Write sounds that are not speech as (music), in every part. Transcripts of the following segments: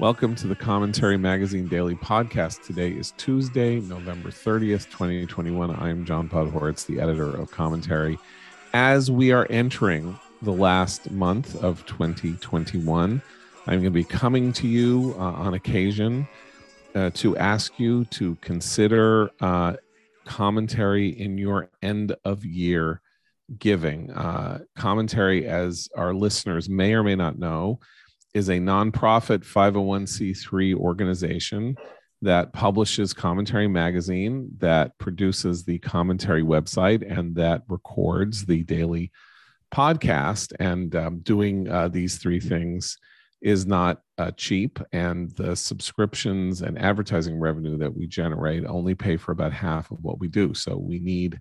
Welcome to the Commentary Magazine Daily Podcast. Today is Tuesday, November 30th, 2021. I'm John Podhoretz, the editor of Commentary. As we are entering the last month of 2021, I'm going to be coming to you uh, on occasion uh, to ask you to consider uh, commentary in your end of year giving. Uh, commentary, as our listeners may or may not know, is a nonprofit 501c3 organization that publishes Commentary Magazine, that produces the Commentary website, and that records the daily podcast. And um, doing uh, these three things is not uh, cheap, and the subscriptions and advertising revenue that we generate only pay for about half of what we do. So we need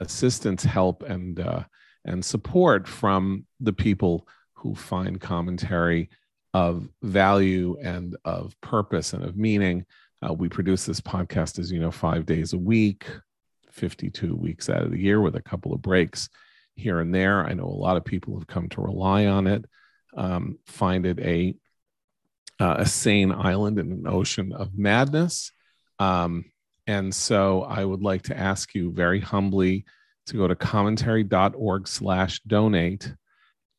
assistance, help, and uh, and support from the people who find commentary of value and of purpose and of meaning. Uh, we produce this podcast, as you know, five days a week, 52 weeks out of the year with a couple of breaks here and there. I know a lot of people have come to rely on it, um, find it a uh, a sane island in an ocean of madness. Um, and so I would like to ask you very humbly to go to commentary.org slash donate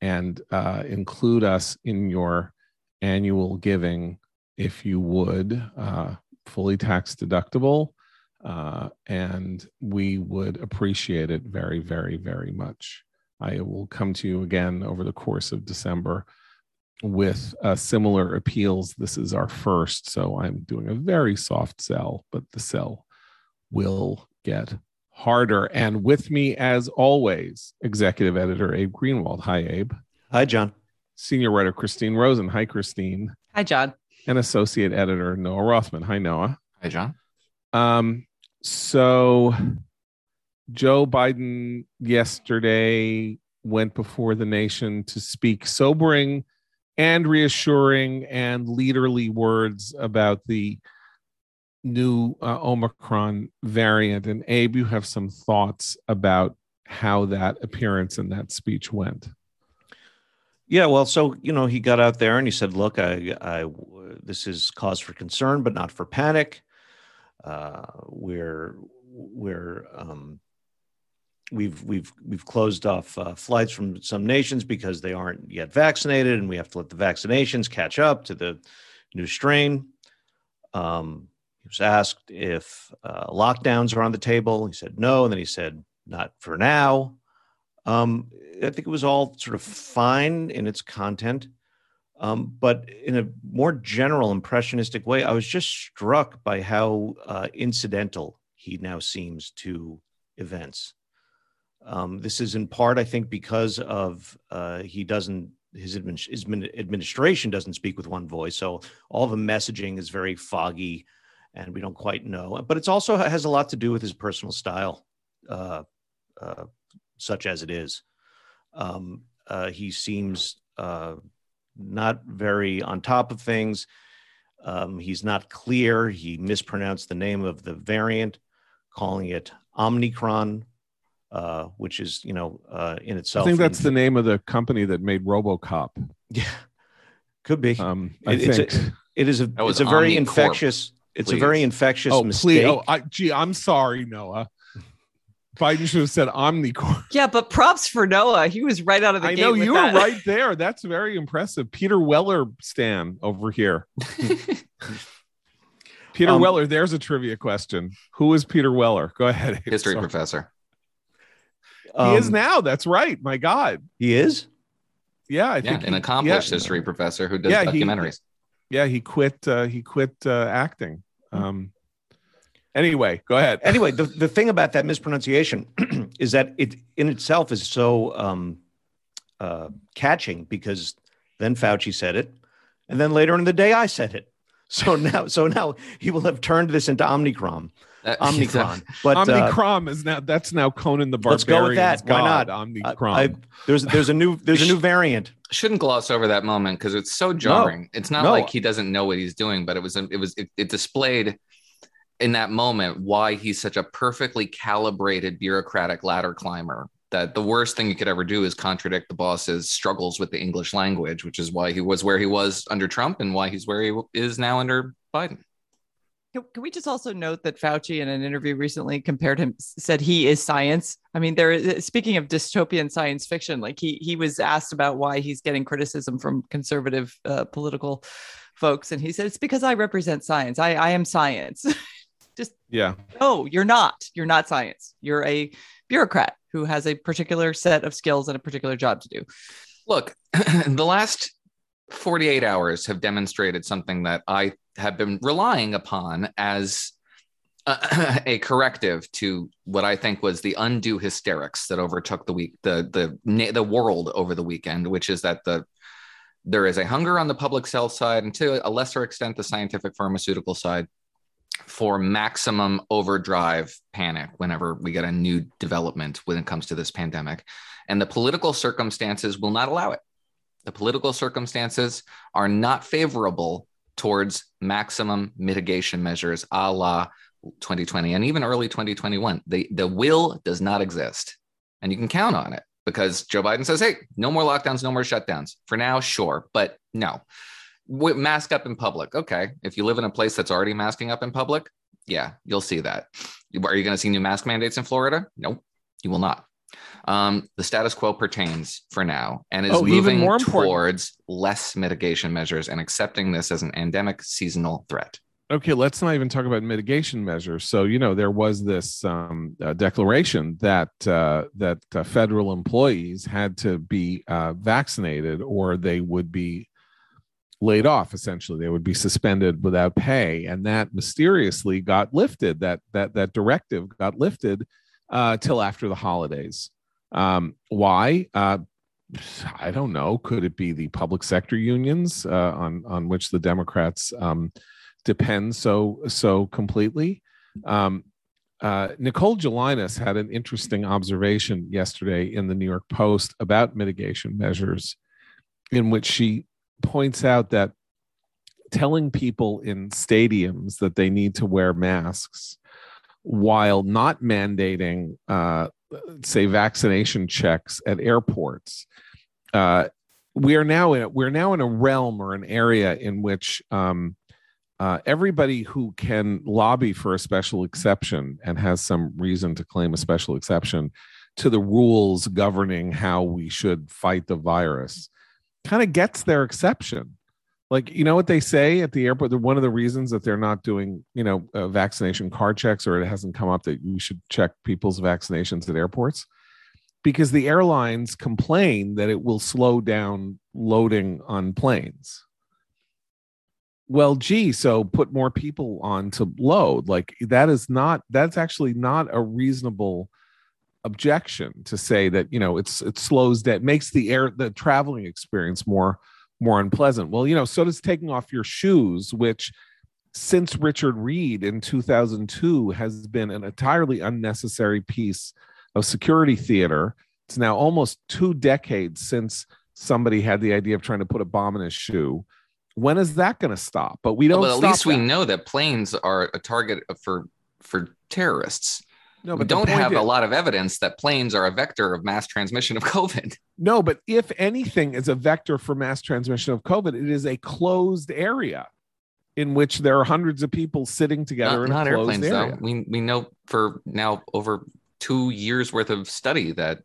and uh, include us in your annual giving if you would, uh, fully tax deductible. Uh, and we would appreciate it very, very, very much. I will come to you again over the course of December with uh, similar appeals. This is our first, so I'm doing a very soft sell, but the sell will get harder. And with me, as always, executive editor Abe Greenwald. Hi, Abe. Hi, John. Senior writer Christine Rosen. Hi, Christine. Hi, John. And associate editor Noah Rothman. Hi, Noah. Hi, John. Um, so Joe Biden yesterday went before the nation to speak sobering and reassuring and leaderly words about the new uh, Omicron variant. And Abe, you have some thoughts about how that appearance and that speech went. Yeah, well, so you know, he got out there and he said, "Look, I, I this is cause for concern, but not for panic. Uh, we're we're um, we've we've we've closed off uh, flights from some nations because they aren't yet vaccinated, and we have to let the vaccinations catch up to the new strain." Um, was asked if uh, lockdowns are on the table. He said no, and then he said, "Not for now." Um, I think it was all sort of fine in its content. Um, but in a more general impressionistic way, I was just struck by how uh, incidental he now seems to events. Um, this is in part, I think, because of uh, he doesn't his, admin, his, administration doesn't speak with one voice, so all the messaging is very foggy, and we don't quite know. But it's also has a lot to do with his personal style. Uh, uh such as it is. Um, uh, he seems uh, not very on top of things. Um, he's not clear. He mispronounced the name of the variant, calling it Omnicron, uh, which is, you know, uh, in itself. I think that's the name of the company that made RoboCop. Yeah, could be. Um, I it, think. It's a, it is a. It's a very infectious. It's please. a very infectious oh, mistake. Please. Oh, I, gee, I'm sorry, Noah. Biden should have said Omnicorn. (laughs) Yeah, but props for Noah. He was right out of the I gate. I know you that. were right there. That's very impressive. Peter Weller Stan over here. (laughs) Peter um, Weller, there's a trivia question. Who is Peter Weller? Go ahead. History Sorry. professor. Um, he is um, now. That's right. My God. He is? Yeah, I yeah, think an he, accomplished yeah. history professor who does yeah, documentaries. He, yeah, he quit uh, he quit uh, acting. Um, Anyway, go ahead. (laughs) Anyway, the, the thing about that mispronunciation (clears throat) is that it in itself is so um, uh, catching because then Fauci said it, and then later in the day I said it. (laughs) So now, so now he will have turned this into Omicron. Uh, (laughs) Omicron, but uh, Omicron uh, is now that's now Conan the Barbarian. Let's go with that. Why not? Omicron. I, I, there's there's a new there's a new variant. Shouldn't gloss over that moment because it's so jarring. No, it's not no. like he doesn't know what he's doing, but it was it was it, it displayed in that moment why he's such a perfectly calibrated bureaucratic ladder climber that the worst thing you could ever do is contradict the boss's struggles with the English language, which is why he was where he was under Trump and why he's where he is now under Biden. Can, can we just also note that Fauci in an interview recently compared him said he is science. I mean, there is speaking of dystopian science fiction, like he he was asked about why he's getting criticism from conservative uh, political folks, and he said it's because I represent science. I I am science. (laughs) just yeah. No, you're not. You're not science. You're a bureaucrat who has a particular set of skills and a particular job to do. Look, (clears throat) the last 48 hours have demonstrated something that I have been relying upon as a, (clears throat) a, corrective to what I think was the undue hysterics that overtook the week the the the world over the weekend, which is that the there is a hunger on the public health side and to a lesser extent the scientific pharmaceutical side for maximum overdrive panic whenever we get a new development when it comes to this pandemic. And the political circumstances will not allow it. The political circumstances are not favorable towards maximum mitigation measures a la 2020 and even early 2021. The, the will does not exist. And you can count on it because Joe Biden says, hey, no more lockdowns, no more shutdowns. For now, sure, but no. Mask up in public. Okay. If you live in a place that's already masking up in public, yeah, you'll see that. Are you going to see new mask mandates in Florida? Nope, you will not. Um, the status quo pertains for now and is oh, moving towards less mitigation measures and accepting this as an endemic seasonal threat. Okay, let's not even talk about mitigation measures. So, you know, there was this um, uh, declaration that uh, that uh, federal employees had to be uh, vaccinated or they would be laid off. Essentially, they would be suspended without pay, and that mysteriously got lifted. That that that directive got lifted uh, till after the holidays. Um, why? Uh, I don't know. Could it be the public sector unions uh, on on which the Democrats um, depend so so completely? Um, uh, Nicole Gelinas had an interesting observation yesterday in the New York Post about mitigation measures, in which she points out that telling people in stadiums that they need to wear masks while not mandating uh, say vaccination checks at airports. Uh, we are now in we're now in a realm or an area in which um, uh, everybody who can lobby for a special exception and has some reason to claim a special exception to the rules governing how we should fight the virus kind of gets their exception like you know what they say at the airport? One of the reasons that they're not doing you know uh, vaccination card checks or it hasn't come up that you should check people's vaccinations at airports. Because the airlines complain that it will slow down loading on planes. Well gee so put more people on to load. Like that is not that's actually not a reasonable objection to say that you know it's it slows that makes the air the traveling experience more more unpleasant. Well, you know, so does taking off your shoes, which since Richard Reid in 2002 has been an entirely unnecessary piece of security theater. It's now almost two decades since somebody had the idea of trying to put a bomb in his shoe. When is that going to stop? But we don't. Well, but at least that. we know that planes are a target for for terrorists. No, but we don't have is, a lot of evidence that planes are a vector of mass transmission of (laughs) COVID. No, but if anything is a vector for mass transmission of COVID, it is a closed area in which there are hundreds of people sitting together not, in a closed airplanes, area. Though. We we know for now over two years worth of study that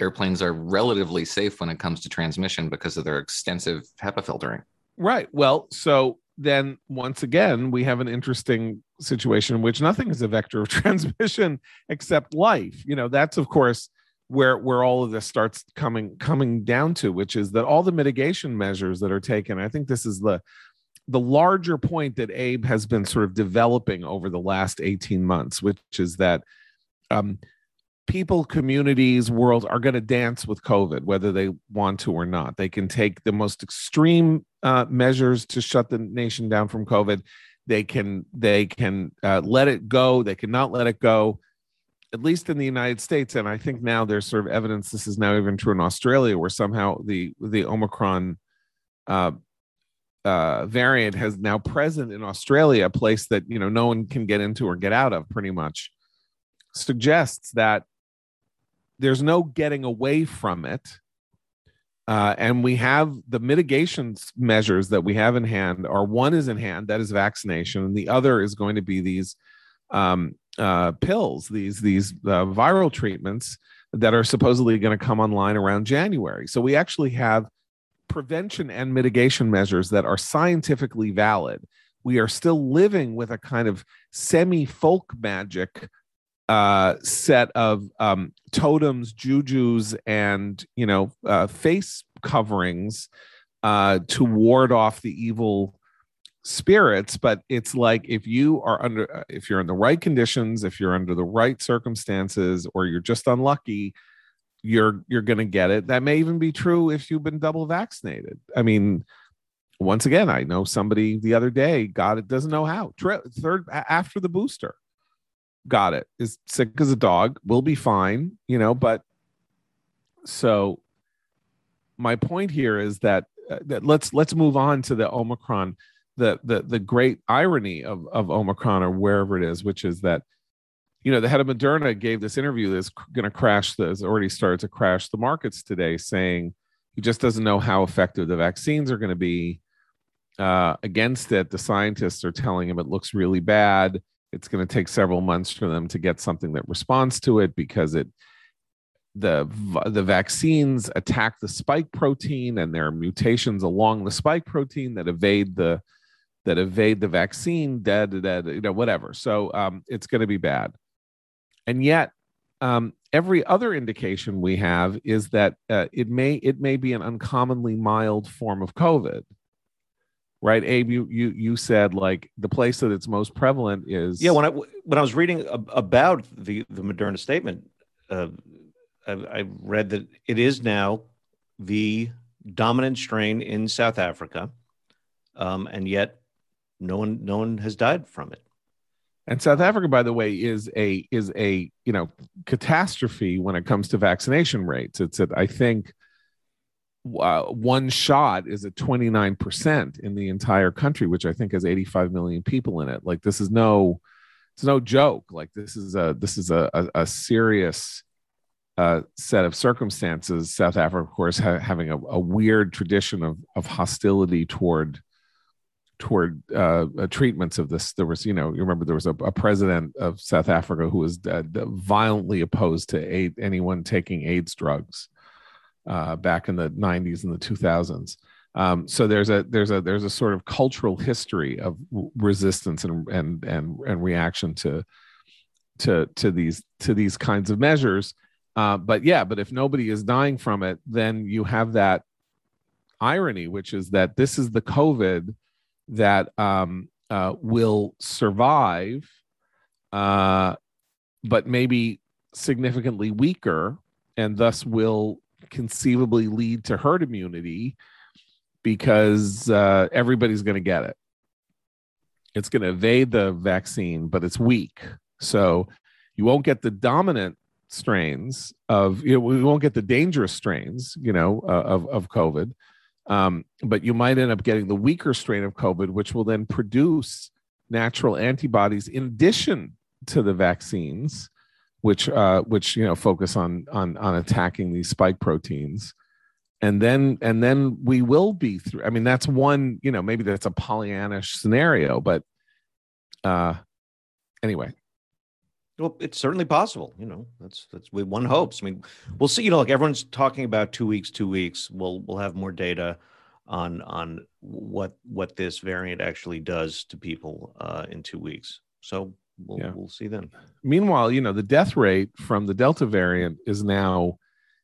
airplanes are relatively safe when it comes to transmission because of their extensive HEPA filtering. Right. Well, so then once again, we have an interesting situation in which nothing is a vector of (laughs) transmission except life. You know, that's of course where where all of this starts coming coming down to, which is that all the mitigation measures that are taken. I think this is the the larger point that Abe has been sort of developing over the last 18 months, which is that um, people, communities, world are going to dance with COVID, whether they want to or not. They can take the most extreme uh, measures to shut the nation down from COVID. They can they can uh, let it go. They cannot let it go. At least in the United States, and I think now there's sort of evidence this is now even true in Australia, where somehow the the Omicron uh, uh, variant has now present in Australia, a place that you know no one can get into or get out of, pretty much, suggests that there's no getting away from it. Uh, and we have the mitigation measures that we have in hand are one is in hand that is vaccination and the other is going to be these um, uh, pills these these uh, viral treatments that are supposedly going to come online around january. So we actually have prevention and mitigation measures that are scientifically valid. We are still living with a kind of semi folk magic uh, set of um, totems, jujus, and you know uh, face coverings uh, to ward off the evil spirits. But it's like if you are under, uh, if you're in the right conditions, if you're under the right circumstances, or you're just unlucky, you're you're going to get it. That may even be true if you've been double vaccinated. I mean. Once again, I know somebody the other day got it, doesn't know how. Third after the booster, got it is sick as a dog will be fine you know but so my point here is that, uh, that let's let's move on to the omicron the the the great irony of of omicron or wherever it is which is that you know the head of moderna gave this interview that's going to crash that's already started to crash the markets today saying he just doesn't know how effective the vaccines are going to be uh, against it. The scientists are telling him it looks really bad. It's going to take several months for them to get something that responds to it because it the the vaccines attack the spike protein and there are mutations along the spike protein that evade the that evade the vaccine dead dead you know whatever. So um, it's going to be bad. And yet um, every other indication we have is that uh, it may it may be an uncommonly mild form of covid right? Abe you you you said like the place that it's most prevalent is yeah when i when i was reading about the the moderna statement uh, I, I read that it is now the dominant strain in south africa um, and yet no one no one has died from it. And south africa by the way is a is a you know catastrophe when it comes to vaccination rates. It's at i think uh, one shot is at 29% in the entire country which i think has 85 million people in it. Like this is no it's no joke. Like this is a this is a, a, a serious uh, set of circumstances. South africa of course ha- having a, a, weird tradition of of hostility toward toward uh, uh, treatments of this there was you know you remember there was a, a president of south africa who was uh, violently opposed to anyone taking aids drugs uh, back in the 90s and the 2000s. Um, so there's a there's a there's a sort of cultural history of resistance and and and, and reaction to to to these to these kinds of measures. Uh, but yeah, but if nobody is dying from it, then you have that irony, which is that this is the COVID that um, uh, will survive, uh, but maybe significantly weaker, and thus will conceivably lead to herd immunity because uh, everybody's going to get it. It's going to evade the vaccine, but it's weak. So you won't get the dominant strains of, you know, we won't get the dangerous strains, you know, uh, of, of COVID. Um, but you might end up getting the weaker strain of COVID, which will then produce natural antibodies in addition to the vaccines which uh, which you know focus on on on attacking these spike proteins. And then and then we will be through i mean that's one you know maybe that's a pollyannish scenario but uh anyway well it's certainly possible you know that's that's what one hopes i mean we'll see you know like everyone's talking about two weeks two weeks we'll we'll have more data on on what what this variant actually does to people uh in two weeks so we'll, yeah. we'll see then. Meanwhile, you know, the death rate from the Delta variant is now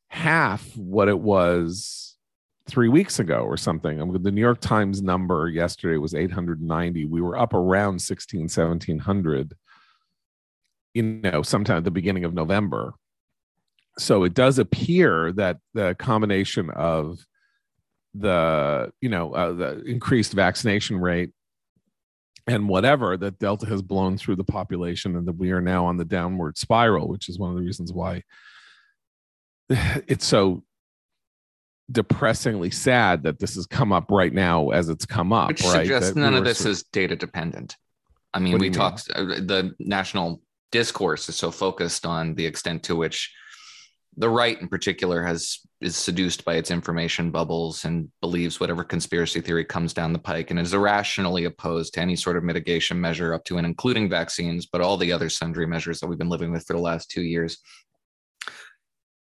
half what it was three weeks ago or something. I mean, the New York Times number yesterday was 890. We were up around 16, 1700, you know, sometime at the beginning of November. So it does appear that the combination of the, you know, uh, the increased vaccination rate and whatever that delta has blown through the population and that we are now on the downward spiral which is one of the reasons why it's so depressingly sad that this has come up right now as it's come up which right? suggests none we of this is data dependent. I mean we talked uh, the national discourse is so focused on the extent to which the right in particular has is seduced by its information bubbles and believes whatever conspiracy theory comes down the pike and is irrationally opposed to any sort of mitigation measure up to and including vaccines but all the other sundry measures that we've been living with for the last two years.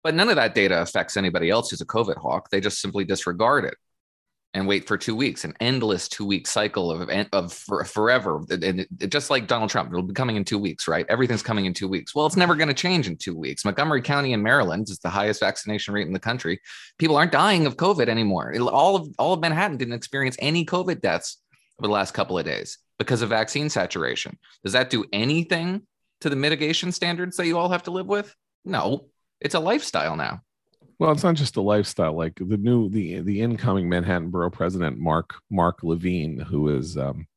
But none of that data affects anybody else who's a covid hawk. They just simply disregard it and wait for two weeks, an endless two week cycle of of for, forever. And it, just like Donald Trump, it'll be coming in two weeks, right? Everything's coming in two weeks. Well, it's never going to change in two weeks. Montgomery County in Maryland is the highest vaccination rate in the country. People aren't dying of COVID anymore. It, all of all of Manhattan didn't experience any COVID deaths over the last couple of days because of vaccine saturation. Does that do anything to the mitigation standards that you all have to live with? No, it's a lifestyle now. Well, it's not just a lifestyle. Like the new the the incoming Manhattan Borough President Mark Mark Levine, who is um,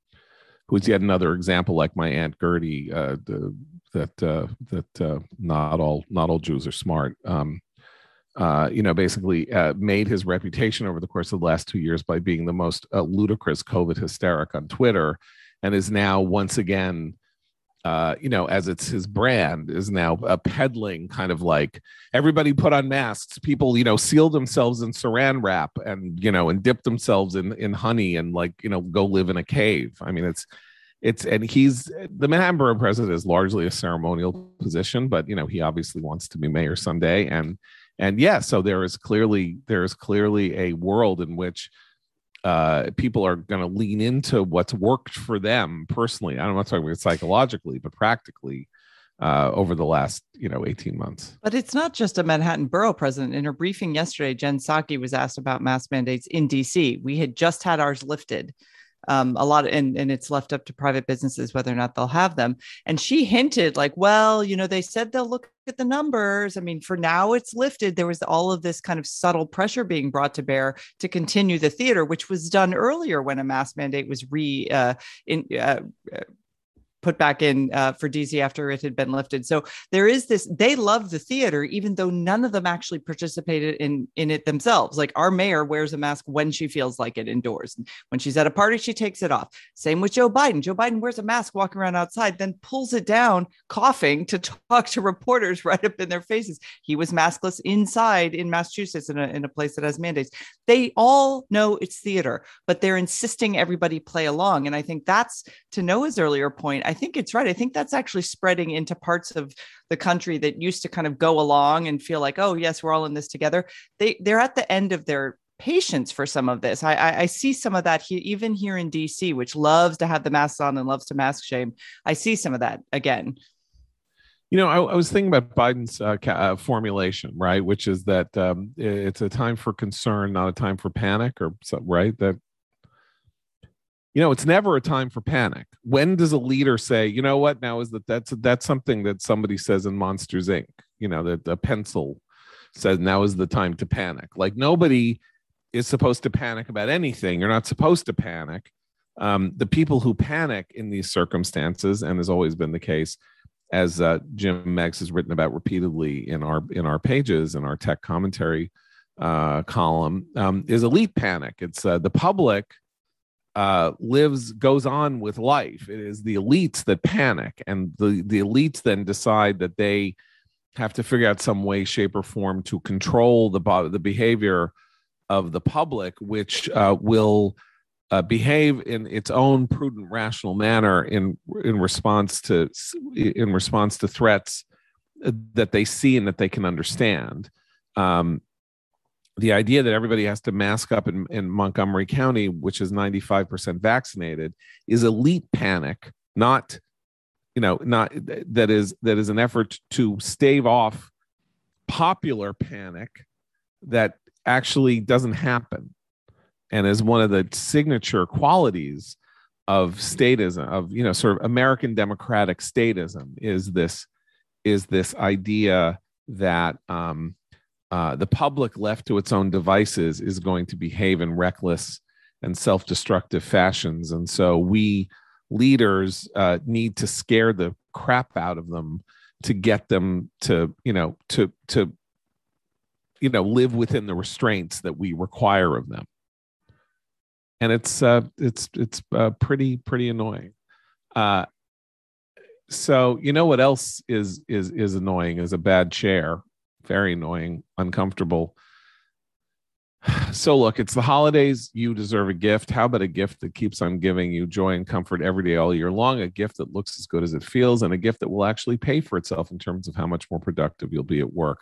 who is yet another example, like my aunt Gertie, uh, the, that uh, that uh, not all not all Jews are smart. Um, uh, you know, basically uh, made his reputation over the course of the last two years by being the most uh, ludicrous COVID hysteric on Twitter, and is now once again uh, you know, as it's his brand, is now a peddling kind of like everybody put on masks. People, you know, seal themselves in saran wrap and you know, and dip themselves in in honey and like you know, go live in a cave. I mean, it's it's and he's the Manhattan Borough president is largely a ceremonial position, but you know, he obviously wants to be mayor someday. And and yeah, so there is clearly there is clearly a world in which uh, people are going to lean into what's worked for them personally. I'm not talking about psychologically, but practically uh, over the last you know 18 months. But it's not just a Manhattan borough president. In her briefing yesterday, Jen Psaki was asked about mask mandates in DC. We had just had ours lifted um, a lot and, and it's left up to private businesses whether or not they'll have them. And she hinted like well you know they said they'll look at the numbers. I mean for now it's lifted. There was all of this kind of subtle pressure being brought to bear to continue the theater which was done earlier when a mask mandate was re uh, in uh, put back in uh, for DC after it had been lifted. So there is this. They love the theater, even though none of them actually participated in in it themselves. Like our mayor wears a mask when she feels like it indoors. When she's at a party, she takes it off. Same with Joe Biden. Joe Biden wears a mask walking around outside, then pulls it down, coughing to (laughs) talk to reporters right up in their faces. He was maskless inside in Massachusetts in a, in a place that has mandates. They all know it's theater, but they're insisting everybody play along. And I think that's to Noah's earlier point. I think it's right. I think that's actually spreading into parts of the country that used to kind of go along and feel like, oh, yes, we're all in this together. They they're at the end of their patience for some of this. I, I, I see some of that here, even here in DC, which loves to have the masks on and loves to mask shame. I see some of that again. You know, I, I was thinking about Biden's uh, uh, formulation, right? Which is that um, it's a time for concern, not a time for panic, or right? That you know it's never a time for panic. When does a leader say you know what? Now is that that's that's something that somebody says in monsters inc. You know that a pencil says now is the time to panic. Like nobody is supposed to panic about anything. You're not supposed to panic. Um, the people who panic in these circumstances and has always been the case as uh, jim meigs has written about repeatedly in our in our pages in our tech commentary uh, column um, is elite panic. It's uh, the public uh, lives goes on with life. It is the elites that panic, and the the elites then decide that they have to figure out some way, shape, or form to control the the behavior of the public, which uh, will uh, behave in its own prudent, rational manner in in response to in response to threats that they see and that they can understand. Um, the idea that everybody has to mask up in, in Montgomery County, which is 95% vaccinated, is elite panic, not, you know, not that is that is an effort to stave off popular panic that actually doesn't happen. And is one of the signature qualities of statism of you know sort of american democratic statism is this is this idea that um, uh, the public left to its own devices is going to behave in reckless and self-destructive fashions. And so we leaders uh, need to scare the crap out of them to get them to you know to to you know live within the restraints that we require of them. And it's uh it's it's uh, pretty pretty annoying. Uh so you know what else is is is annoying is a bad chair very annoying, uncomfortable. (sighs) So, look, it's the holidays. You deserve a gift. How about a gift that keeps on giving you joy and comfort every day, all year long? A gift that looks as good as it feels, and a gift that will actually pay for itself in terms of how much more productive you'll be at work.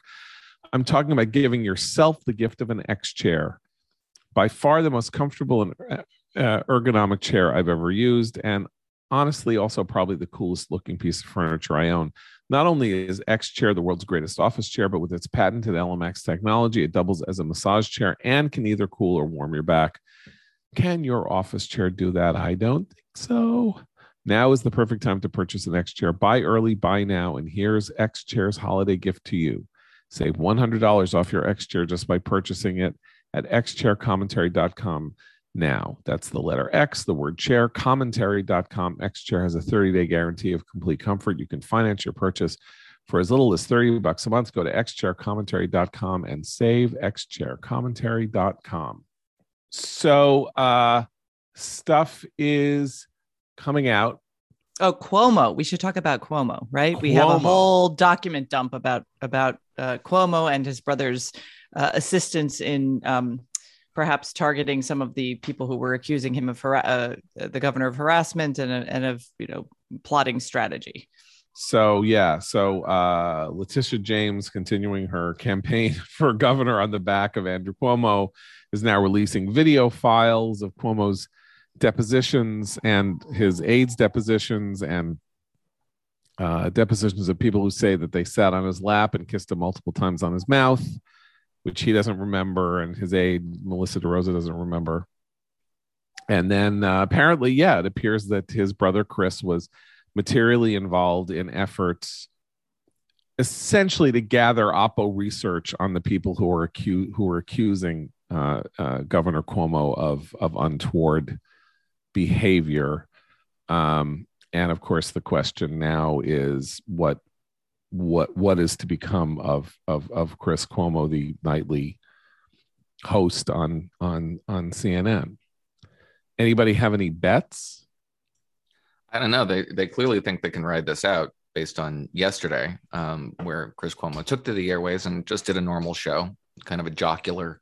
I'm talking about giving yourself the gift of an X chair, by far the most comfortable and uh, ergonomic chair I've ever used. And honestly, also probably the coolest looking piece of furniture I own. Not only is X Chair the world's greatest office chair, but with its patented ELEMAX technology, it doubles as a massage chair and can either cool or warm your back. Can your office chair do that? I don't think so. Now is the perfect time to purchase an X Chair. Buy early, buy now. And here's X Chair's holiday gift to you. Save $100 off your X Chair just by purchasing it at xchaircommentary.com now. That's the letter X, the word chair, commentary.com. X chair has a 30 day guarantee of complete comfort. You can finance your purchase for as little as 30 bucks a month. Go to xchaircommentary.com and save xchaircommentary.com. So, uh, stuff is coming out. Oh, Cuomo. We should talk about Cuomo, right? Cuomo. We have a whole document dump about about uh, Cuomo and his brother's uh, assistance in um, perhaps targeting some of the people who were accusing him of har- uh, the governor of harassment and, and of you know plotting strategy. So yeah, so uh, Letitia James, continuing her campaign (laughs) for governor on the back of Andrew Cuomo, is now releasing video files of Cuomo's depositions and his aides depositions and uh, depositions of people who say that they sat on his lap and kissed him multiple times on his mouth which he doesn't remember, and his aide Melissa DeRosa doesn't remember. And then uh, apparently, yeah, it appears that his brother Chris was materially involved in efforts essentially to gather oppo research on the people who are acu- who are accusing uh, uh, governor cuomo of of untoward behavior um, and of course the question now is what what what is to become of of of Chris Cuomo, the nightly host on on on CNN. Anybody have any bets? I don't know. They they clearly think they can ride this out based on yesterday, um, where Chris Cuomo took to the airways and just did a normal show, kind of a jocular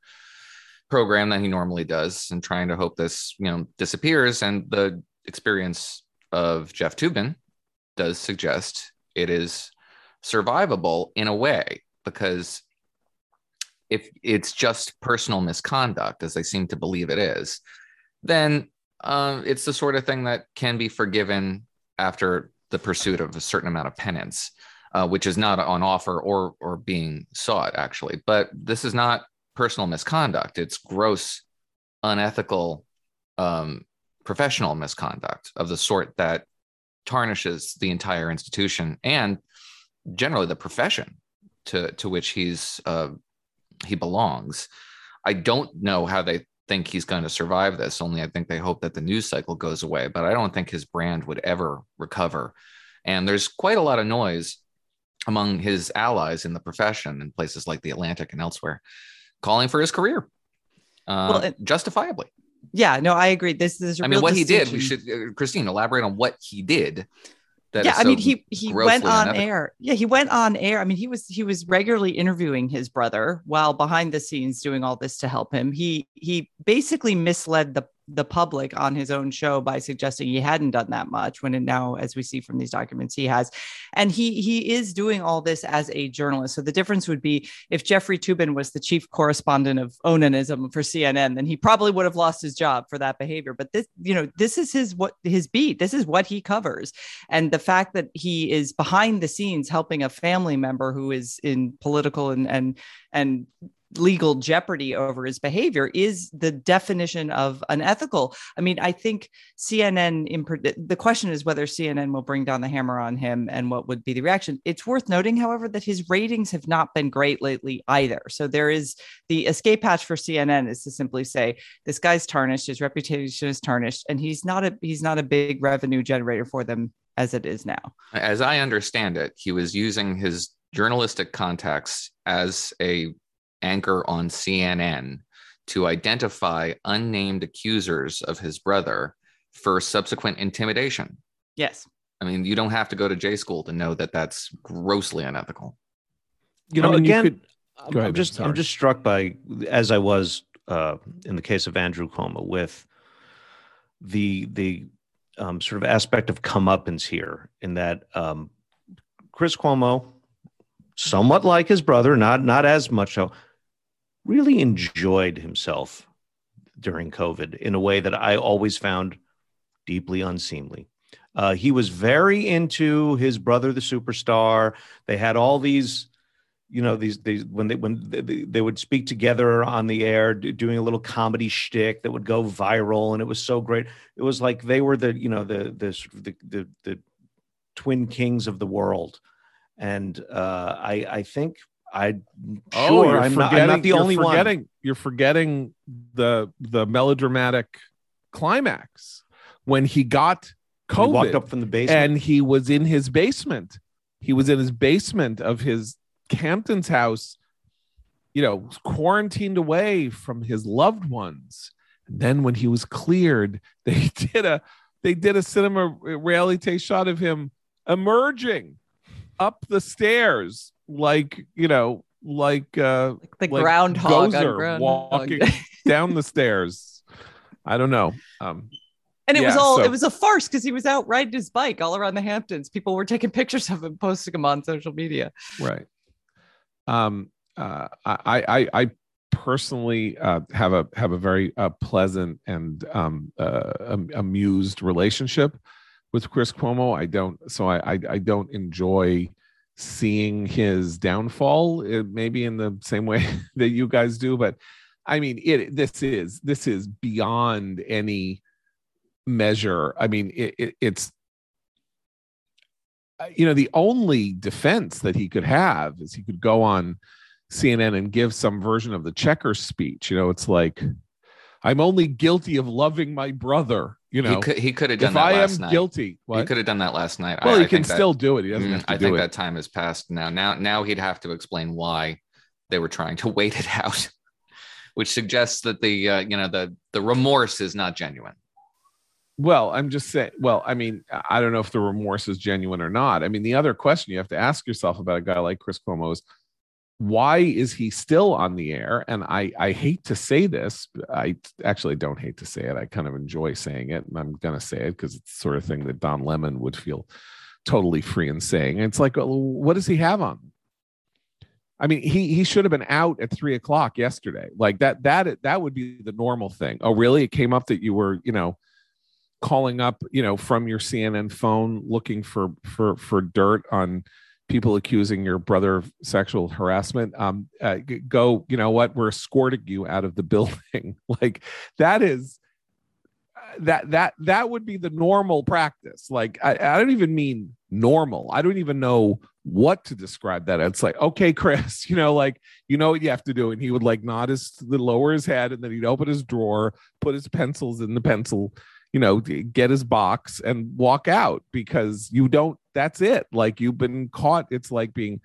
program that he normally does, and trying to hope this you know disappears. And the experience of Jeff Toobin does suggest it is survivable in a way because if it's just personal misconduct, as they seem to believe it is, then uh, it's the sort of thing that can be forgiven after the pursuit of a certain amount of penance, uh, which is not on offer or or being sought actually. But this is not personal misconduct; it's gross, unethical, um, professional misconduct of the sort that tarnishes the entire institution and generally the profession to to which he's uh, he belongs. I don't know how they think he's going to survive this. Only I think they hope that the news cycle goes away, but I don't think his brand would ever recover. And there's quite a lot of noise among his allies in the profession in places like the Atlantic and elsewhere, calling for his career, uh, well, it, justifiably. Yeah, no, I agree. This, is. I mean, what he did. We should, uh, Christine, elaborate on what he did yeah, I mean he he went on unethical. air. Yeah, he went on air. I mean, he was he was regularly interviewing his brother while behind the scenes doing all this to help him. He he basically misled the the public on his own show by suggesting he hadn't done that much when it now as we see from these documents he has. And he he is doing all this as a journalist. So the difference would be if jeffrey toobin was the chief correspondent of onanism for cnn then he probably would have lost his job for that behavior. But this you know this is his what his beat. This is what he covers. And the fact that he is behind the scenes helping a family member who is in political and and and legal jeopardy over his behavior is the definition of unethical. I mean, I think CNN, the question is whether CNN will bring down the hammer on him and what would be the reaction. It's worth noting, however, that his ratings have not been great lately either. So there is the escape hatch for CNN is to simply say this guy's tarnished, his reputation is tarnished, and he's not a he's not a big revenue generator for them as it is now. As I understand it, he was using his journalistic contacts as a anchor on CNN to identify unnamed accusers of his brother for subsequent intimidation. Yes. I mean, you don't have to go to J school to know that that's grossly unethical. You know, I mean, again, you could, Go ahead, I'm just sorry. I'm just struck by as I was uh, in the case of Andrew Cuomo with the the um, sort of aspect of comeuppance here in that um, Chris Cuomo, somewhat like his brother, not not as much so, really enjoyed himself during COVID in a way that I always found deeply unseemly. Uh, he was very into his brother, the superstar. They had all these, you know, these these when they when they, they would speak together on the air, do, doing a little comedy shtick that would go viral, and it was so great. It was like they were the you know the the the the, the twin kings of the world, and uh, I I think I Oh, sure you're I'm, not, I'm not the only one. You're forgetting the the melodramatic climax when he got He walked COVID up from the basement. and he was in his basement. He was in his basement of his Hampton's house, you know, quarantined away from his loved ones. And then when he was cleared, (laughs) they did a they did a cinema reality shot of him emerging up the stairs like you know like uh Like the like groundhog groundhog walking (laughs) down the stairs. I don't know. Um And it was all so- it was a farce because he was out riding his bike all around the Hamptons. People were taking (laughs) pictures of him, posting them on social media. right. Um uh i i i personally uh have a have a very uh, pleasant and um uh amused relationship with chris cuomo i don't so i i, I don't enjoy seeing his downfall uh, maybe in the same way (laughs) that you guys do but i mean it this is this is beyond any measure i mean it, it it's uh, you know the only defense that he could have is he could go on CNN and give some version of the Checkers speech. You know, it's like I'm only guilty of loving my brother. You know, he could he could have done if that I am last night. guilty, He could have done that last night. well, I, he I can think that- still do it. He doesn't Mm, have to I do think it. that time has passed now. Now, now he'd have to explain why they were trying to (laughs) wait it out, which suggests that the uh, you know the the remorse is not genuine. Well, I'm just saying. Well, I mean, I don't know if the remorse is genuine or not. I mean, the other question you have to ask yourself about a guy like Chris Cuomo is why is he still on the air? And I, I hate to say this. I actually don't hate to say it. I kind of enjoy saying it, and I'm gonna say it because it's the sort of thing that Don Lemon would feel totally free in saying. It's like, what does he have on? I mean, he he should have been out at three o'clock yesterday. Like that that that would be the normal thing. Oh, really? It came up that you were, you know, calling up, you know, from your CNN phone looking for for for dirt on people accusing your brother of sexual harassment. Um, uh, go, you know what? We're escorting you out of the (laughs) building. like that is uh, that that that would be the normal practice. Like I, I don't even mean normal. I don't even know what to describe that. It's like, okay, Chris, (laughs) you know, like you know what you have to do. And he would like nod his lower his head and then he'd open his drawer, put his pencils in the pencil, you know, get his box and walk out because you don't, that's it. Like you've been caught. It's like being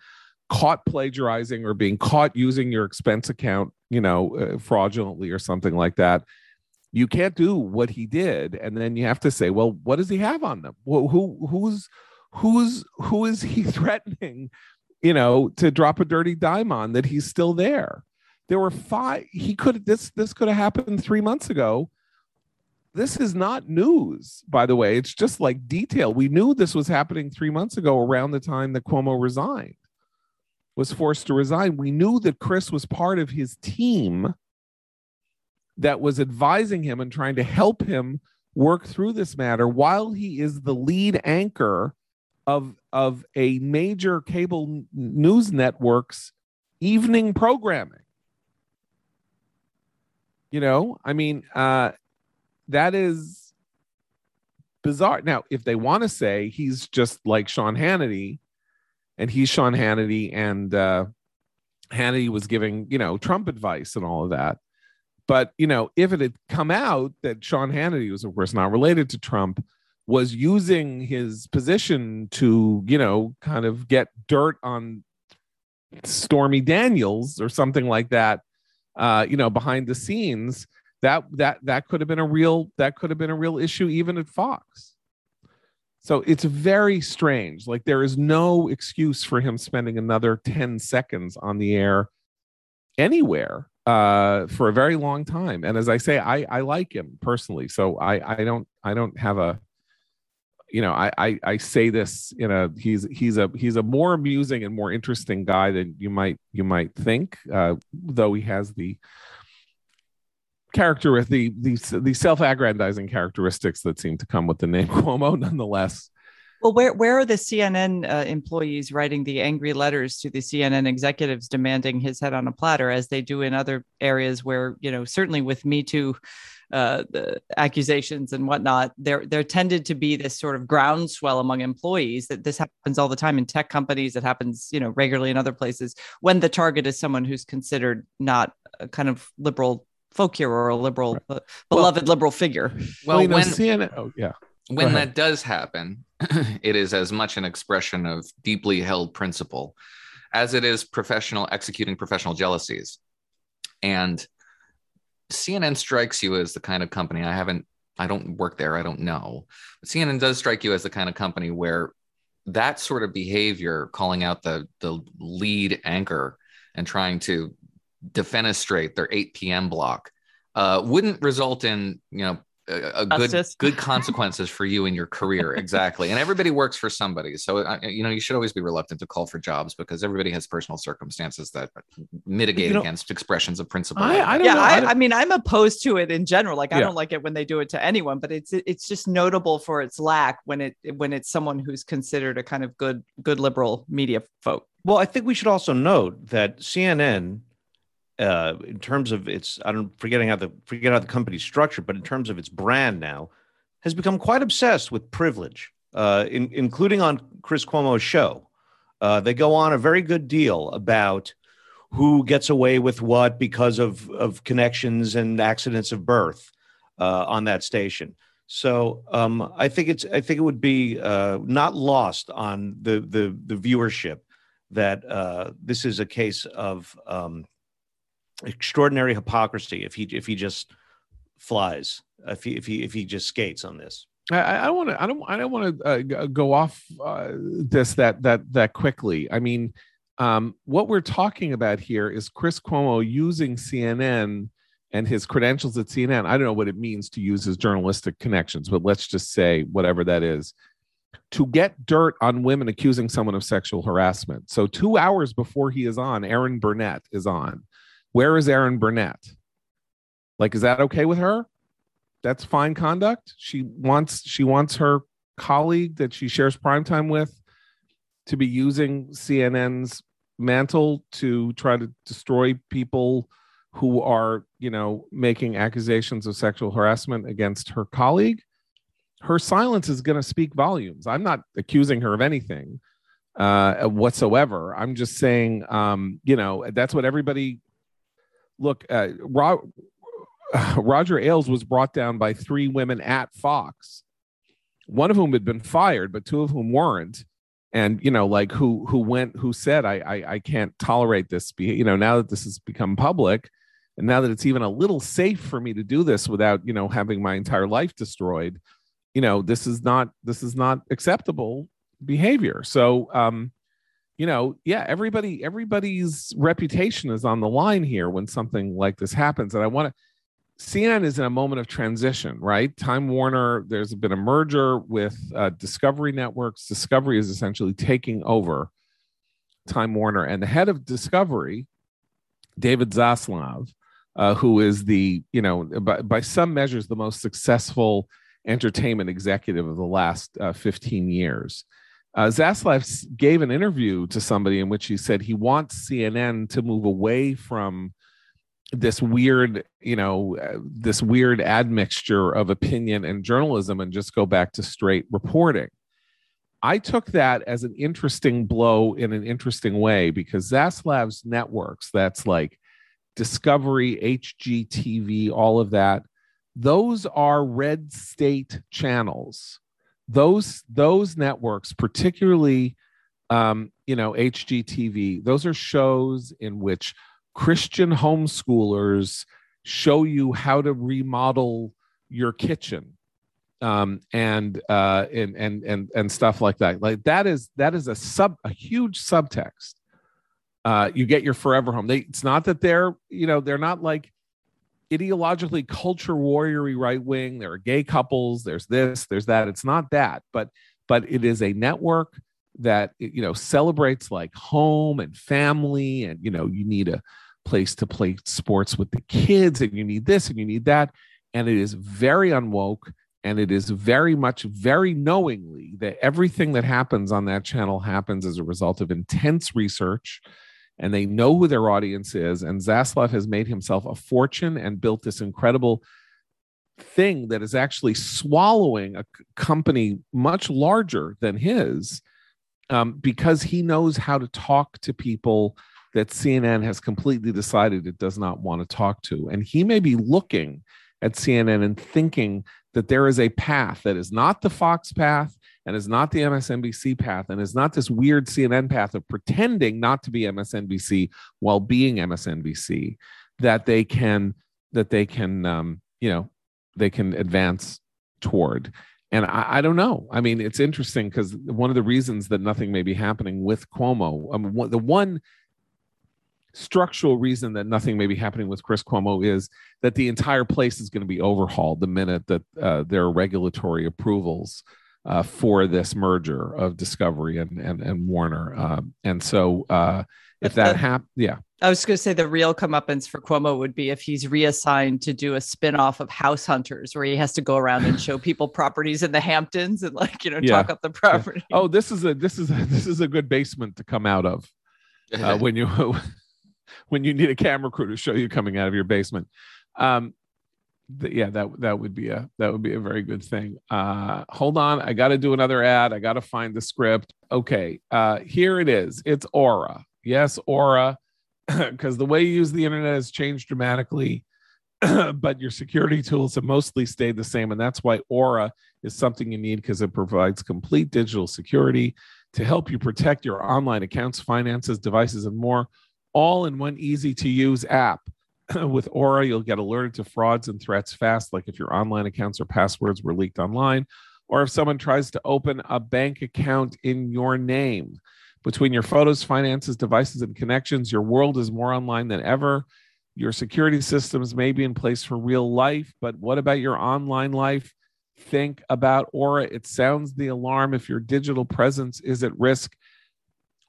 caught plagiarizing or being caught using your expense account, you know, uh, fraudulently or something like that. You can't do what he did. And then you have to say, well, what does he have on them? Well, who, who's, who's, who is he (laughs) threatening, you know, to drop a dirty dime on that he's still there? There were five, he could, this, this could have happened three months ago this is not news, by the way. It's just like detail. We knew this was happening three months ago around the time that Cuomo resigned, was forced to resign. We knew that Chris was part of his team that was advising him and trying to help him work through this matter while he is the lead anchor of, of a major cable news network's evening programming. You know, I mean, uh, that is bizarre. Now, if they want to say he's just like Sean Hannity, and he's Sean Hannity, and uh, Hannity was giving you know Trump advice and all of that, but you know if it had come out that Sean Hannity was of course not related to Trump, was using his position to you know kind of get dirt on Stormy Daniels or something like that, uh, you know behind the scenes that that that could have been a real that could have been a real issue even at Fox. So it's very strange. Like there is no excuse for him spending another 10 seconds on the air anywhere uh, for a very long time. And as I say, I I like him personally, so I I don't I don't have a you know I, I i say this you know he's he's a he's a more amusing and more interesting guy than you might you might think uh though he has the character with the the, the self-aggrandizing characteristics that seem to come with the name (laughs) cuomo nonetheless well, where where are the CNN uh, employees writing the angry letters to the CNN executives demanding his head on a platter, as they do in other areas where you know certainly with Me Too uh, the accusations and whatnot, there there tended to be this sort of groundswell among employees that this happens all the time in tech companies. It happens, you know, regularly in other places when the target is someone who's considered not a kind of liberal folk hero or a liberal, right. uh, beloved well, liberal figure. Well, well when CNN, oh yeah, when that does happen, (clears throat) it is as much an expression of deeply held principle as it is professional executing professional jealousies. And CNN strikes you as the kind of company I haven't, I don't work there, I don't know. But CNN does strike you as the kind of company where that sort of behavior, calling out the the lead anchor and trying to defenestrate their 8 p.m. block, uh, wouldn't result in you know a, a good good consequences for you in your career. (laughs) Exactly. And everybody works for somebody. So uh, you know you should always be reluctant to call for jobs because everybody has personal circumstances that mitigate you know, against expressions of principle. I, I don't yeah know. I, I, mean i'm opposed to it in general. Like i don't like it when they do it to anyone but it's it's just notable for its lack when it when it's someone who's considered a kind of good good liberal media folk. Well i think we should also note that cnn uh, in terms of its, I don't forgetting how the forget how the company's structured, but in terms of its brand now, has become quite obsessed with privilege, uh, in, including on Chris Cuomo's show. Uh, they go on a very good deal about who gets away with what because of of connections and accidents of birth uh, on that station. So um, I think it's I think it would be uh, not lost on the the the viewership that uh, this is a case of um, extraordinary hypocrisy if he if he just flies if he if he if he just skates on this. I, want to. I don't. I don't want to uh, go off uh, this that that that quickly. I mean, um, what we're talking about here is Chris Cuomo using CNN and his credentials at CNN. I don't know what it means to use his journalistic connections, but let's just say whatever that is, to get dirt on women accusing someone of sexual harassment. So two hours before he is on, Erin Burnett is on where is Erin Burnett? Like, is that okay with her? That's fine conduct. She wants she wants her colleague that she shares prime time with to be using CNN's mantle to try to destroy people who are, you know, making accusations of sexual harassment against her colleague. Her silence is going to speak volumes. I'm not accusing her of anything uh, whatsoever. I'm just saying, um, you know, that's what everybody look, uh, Ro- (sighs) Roger Ailes was brought down by three women at Fox, one of whom had been fired, but two of whom weren't. And you know, like who who went who said, I I, I can't tolerate this. Be You know, now that this has become public, and now that it's even a little safe for me to do this without you know having my entire life destroyed, you know, this is not this is not acceptable behavior. So um, you know, yeah, everybody, everybody's reputation is on the line here when something like this happens. And I want to, CNN is in a moment of transition, right? Time Warner, there's been a merger with uh, Discovery Networks. Discovery is essentially taking over Time Warner. And the head of Discovery, David Zaslav, uh, who is the, you know, by, by some measures, the most successful entertainment executive of the last uh, 15 years uh, Zaslav gave an interview to somebody in which he said he wants CNN to move away from this weird, you know, uh, this weird admixture of opinion and journalism and just go back to straight reporting. I took that as an interesting blow in an interesting way because Zaslav's networks, that's like Discovery, HGTV, all of that, those are red state channels those those networks, particularly um, you know HGTV, those are shows in which Christian homeschoolers show you how to remodel your kitchen um, and uh, and and and and stuff like that. Like that is that is a sub a huge subtext Uh, you get your forever home. They, it's not that they're, you know, they're not like ideologically culture warriory right wing. There are gay couples. There's this. There's that. It's not that, but but it is a network that you know celebrates like home and family, and you know you need a place to play sports with the kids, and you need this and you need that, and it is very unwoke. And it is very much, very knowingly that everything that happens on that channel happens as a result of intense research, and they know who their audience is. And Zaslav has made himself a fortune and built this incredible thing that is actually swallowing a company much larger than his um, because he knows how to talk to people that CNN has completely decided it does not want to talk to. And he may be looking at CNN and thinking that there is a path that is not the Fox path and is not the MSNBC path and is not this weird CNN path of pretending not to be MSNBC while being MSNBC that they can that they can um, you know they can advance toward. And I, I don't know. I mean, it's interesting because one of the reasons that nothing may be happening with Cuomo, I mean, the one structural reason that nothing may be happening with Chris Cuomo is that the entire place is going to be overhauled the minute that uh, there are regulatory approvals uh, for this merger of Discovery and and, and Warner. Um, and so uh, if that happens, yeah. I was going to say the real comeuppance for Cuomo would be if he's reassigned to do a spinoff of House Hunters, where he has to go around and show (laughs) people properties in the Hamptons and like you know yeah. talk up the property. Yeah. Oh, this is a this is a, this is a good basement to come out of uh, when you (laughs) when you need a camera crew to show you coming out of your basement. Um, yeah that that would be a that would be a very good thing. Uh hold on i got to do another ad i got to find the script. Okay uh here it is it's aura. Yes aura (clears throat) because the way you use the internet has changed dramatically (clears throat) but your security tools have mostly stayed the same and that's why aura is something you need because it provides complete digital security to help you protect your online accounts finances devices and more all in one easy to use app (laughs) with Aura, you'll get alerted to frauds and threats fast, like if your online accounts or passwords were leaked online, or if someone tries to open a bank account in your name. Between your photos, finances, devices, and connections, your world is more online than ever. Your security systems may be in place for real life, but what about your online life? Think about Aura. It sounds the alarm if your digital presence is at risk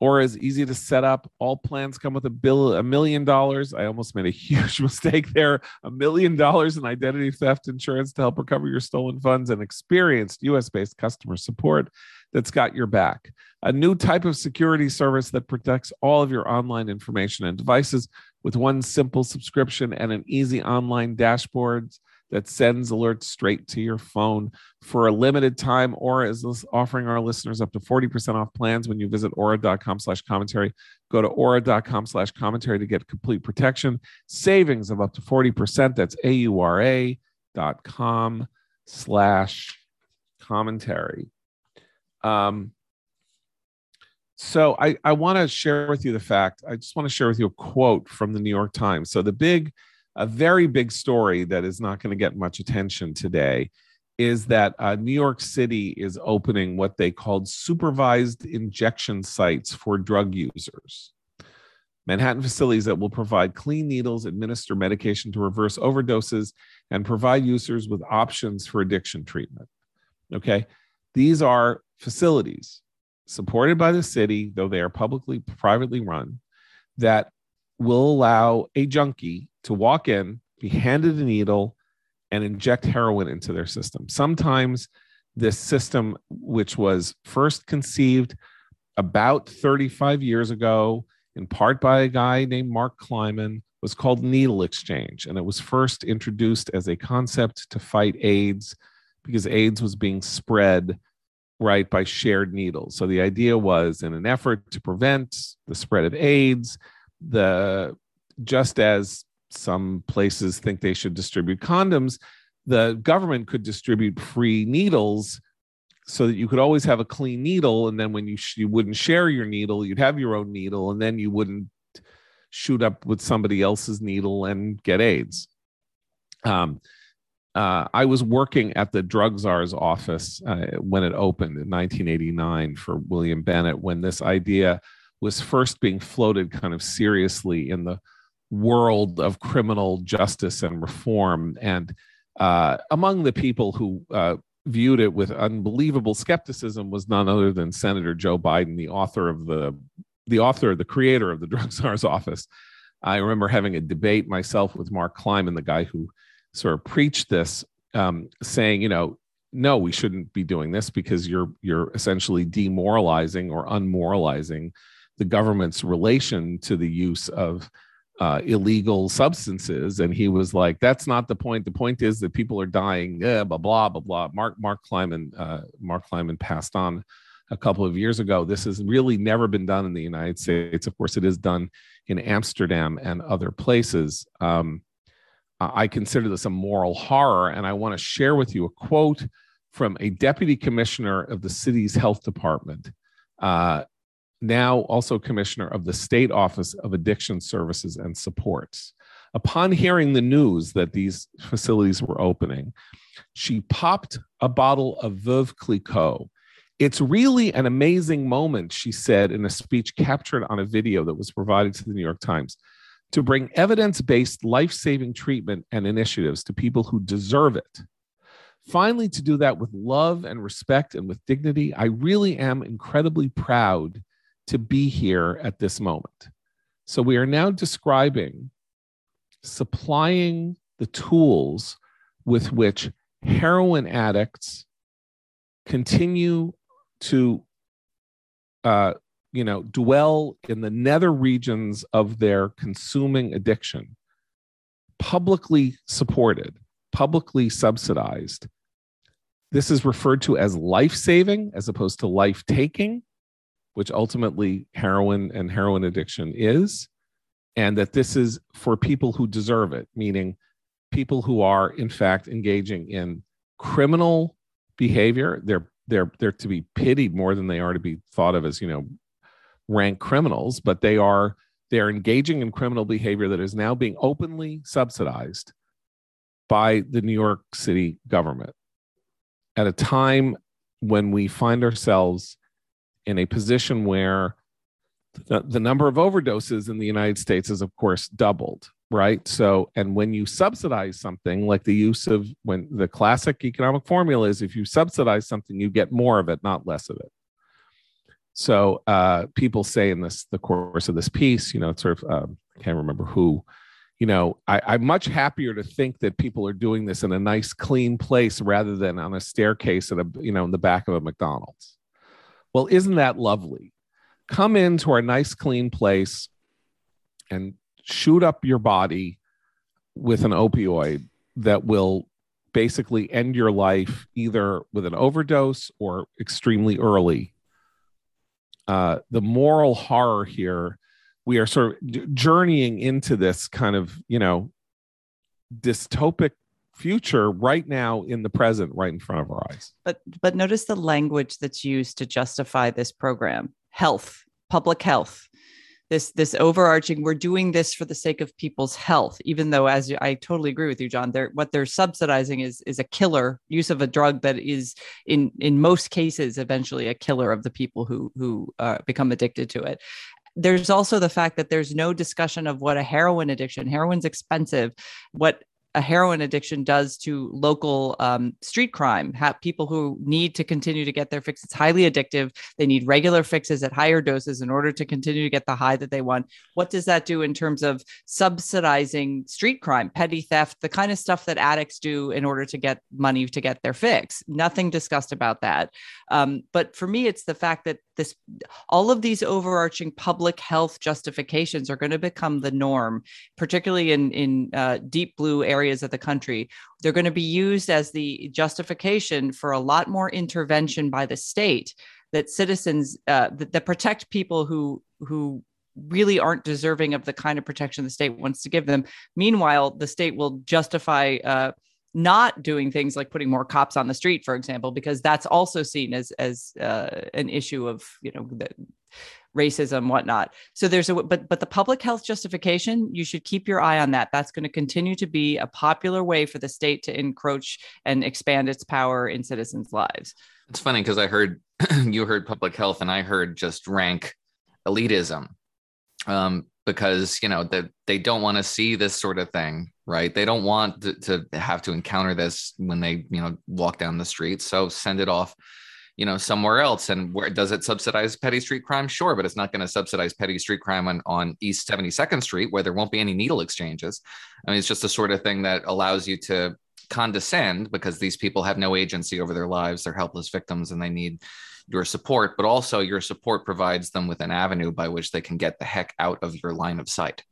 or is easy to set up. All plans come with a bill, a million dollars. I almost made a (laughs) huge mistake there. A million dollars in identity theft insurance to help recover your stolen funds and experienced US based customer support that's got your back. A new type of security service that protects all of your online information and devices with one simple subscription and an easy online dashboards that sends alerts straight to your phone for a limited time. Aura is offering our listeners up to 40% off plans when you visit aura.com slash commentary. Go to aura.com slash commentary to get complete protection. Savings of up to 40%. That's A-U-R-A dot com slash commentary. Um, so I, I want to share with you the fact, I just want to share with you a quote from the New York Times. So the big a very big story that is not going to get much attention today is that uh, New York City is opening what they called supervised injection sites for drug users. Manhattan facilities that will provide clean needles, administer medication to reverse overdoses, and provide users with options for addiction treatment. Okay. These are facilities supported by the city, though they are publicly, privately run, that will allow a junkie to walk in, be handed a needle, and inject heroin into their system. Sometimes this system, which was first conceived about 35 years ago, in part by a guy named Mark Kleiman, was called needle exchange. And it was first introduced as a concept to fight AIDS because AIDS was being spread right by shared needles. So the idea was in an effort to prevent the spread of AIDS, the just as some places think they should distribute condoms, the government could distribute free needles so that you could always have a clean needle and then when you sh- you wouldn't share your needle you'd have your own needle and then you wouldn't shoot up with somebody else's needle and get AIDS. Um, uh, I was working at the drug czar's office uh, when it opened in 1989 for William Bennett when this idea was first being floated kind of seriously in the world of criminal justice and reform. And uh, among the people who uh, viewed it with unbelievable skepticism was none other than Senator Joe Biden, the author of the the author, the creator of the Drug Czar's office. I remember having a debate myself with Mark Kleiman, the guy who sort of preached this, um, saying, you know, no, we shouldn't be doing this because you're you're essentially demoralizing or unmoralizing the government's relation to the use of uh, illegal substances. And he was like, "That's not the point. The point is that people are dying." blah blah blah blah. Mark Mark Kleiman uh, Mark Kleiman passed on a couple of years ago. This has really never been done in the United States. Of course, it is done in Amsterdam and other places. Um, I consider this a moral horror, and I want to share with you a quote from a deputy commissioner of the city's health department, uh, now also commissioner of the State Office of Addiction Services and Supports. Upon hearing the news that these facilities were opening, she popped a bottle of Veuve Clicquot. It's really an amazing moment, she said in a speech captured on a video that was provided to the New York Times, to bring evidence based life saving treatment and initiatives to people who deserve it. Finally, to do that with love and respect and with dignity, I really am incredibly proud to be here at this moment. So, we are now describing supplying the tools with which heroin addicts continue to uh, you know dwell in the nether regions of their consuming addiction publicly supported publicly subsidized this is referred to as life saving as opposed to life taking which ultimately heroin and heroin addiction is and that this is for people who deserve it meaning people who are in fact engaging in criminal behavior. They're they're they're to be pitied more than they are to be thought of as you know rank criminals but they are they're engaging in criminal behavior that is now being openly subsidized by the New York City government. At a time when we find ourselves in a position where the, the number of overdoses in the United States is of course doubled right? So and when you subsidize something like the use of when the classic economic formula is if you subsidize something you get more of it not less of it. So uh, people say in this the course of this piece you know it's sort of um, i can't remember who you know I, i'm much happier to think that people are doing this in a nice clean place rather than on a staircase at a you know in the back of a mcdonald's well isn't that lovely come into our nice clean place and shoot up your body with an opioid that will basically end your life either with an overdose or extremely early. Uh, the moral horror here, we are sort of journeying into this kind of, you know, dystopic future right now in the present, right in front of our eyes. But but notice the language that's used to justify this program: health, public health, this this overarching we're doing this for the sake of people's health even though as i totally agree with you john they're what they're subsidizing is is a killer use of a drug that is in in most cases eventually a killer of the people who who uh, become addicted to it. There's also the fact that there's no discussion of what a heroin addiction heroin's expensive what a heroin addiction does to local um, street crime. Have people who need to continue to get their fix. It's highly addictive. They need regular fixes at higher doses in order to continue to get the high that they want. What does that do in terms of subsidizing street crime, petty theft, the kind of stuff that addicts do in order to get money to get their fix? Nothing discussed about that. Um, but for me, it's the fact that this all of these overarching public health justifications are going to become the norm, particularly in in uh, deep blue areas of the country. They're going to be used as the justification for a lot more intervention by the state that citizens uh, that, that protect people who who really aren't deserving of the kind of protection the state wants to give them. Meanwhile, the state will justify uh, not doing things like putting more cops on the street, for example, because that's also seen as as uh, an issue of you know the racism, whatnot. So there's a but but the public health justification, you should keep your eye on that. That's going to continue to be a popular way for the state to encroach and expand its power in citizens' lives. It's funny because I heard (clears throat) you heard public health and I heard just rank elitism um, because you know that they, don't want to see this sort of thing right they don't want to, to have to encounter this when they you know walk down the street so send it off you know somewhere else and where does it subsidize petty street crime? Sure but it's not going to subsidize petty street crime on, on east 72nd street where there won't be any needle exchanges. I mean it's just the sort of thing that allows you to condescend because these people have no agency over their lives they're helpless victims and they need your support but also your support provides them with an avenue by which they can get the heck out of your line of sight.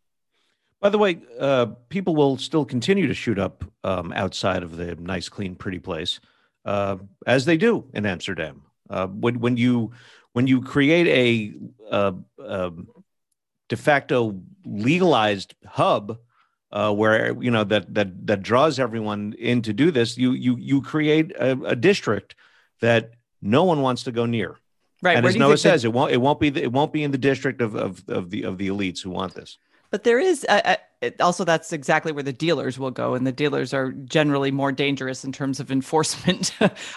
By the way, uh, people will still continue to shoot up um, outside of the nice, clean, pretty place uh, as they do in Amsterdam. Uh, when when you when you create a, a, a de facto legalized hub uh, where you know that that that draws everyone in to do this, you you you create a, a district that no one wants to go near. Right. And as Noah says, that- it won't it won't be the, it won't be in the district of, of of the of the elites who want this. But there is uh, also that's exactly where the dealers will go, and the dealers are generally more dangerous in terms of (laughs) enforcement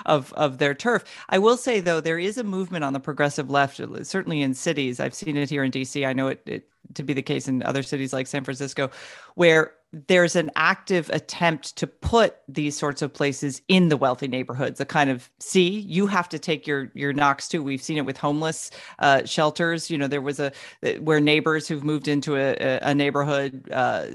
of of their turf. I will say though, there is a movement on the progressive left, certainly in cities. I've seen it here in D.C. I know it, it to be the case in other cities like San Francisco, where there's an active attempt to put these sorts of places in the wealthy neighborhoods a kind of see you have to take your your knocks too. We've seen it with homeless uh, shelters. You know there was a where neighbors who've moved into a, a neighborhood uh,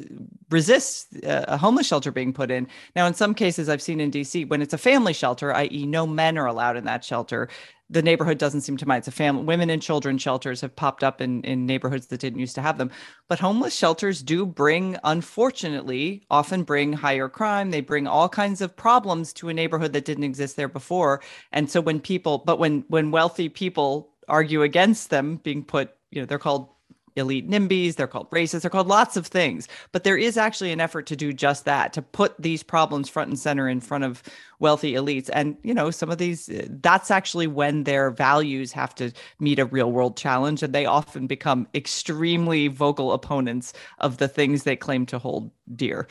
resist uh, a homeless shelter being put in. Now in some cases i've seen in dc when it's a family shelter i.e no men are allowed in that shelter the neighborhood doesn't seem to mind. It's a family, women and children shelters have popped up in, in neighborhoods that didn't used to have them. But homeless shelters do bring, unfortunately, often bring higher crime. They bring all kinds of problems to a neighborhood that didn't exist there before. And so when people, but when when wealthy people argue against them being put, you know, they're called elite NIMBYs, they're called racists, they're called lots of things. But there is actually an effort to do just that, to put these problems front and center in front of wealthy elites. And, you know, some of these, that's actually when their values have to meet a real world challenge. And they often become extremely vocal opponents of the things they claim to hold dear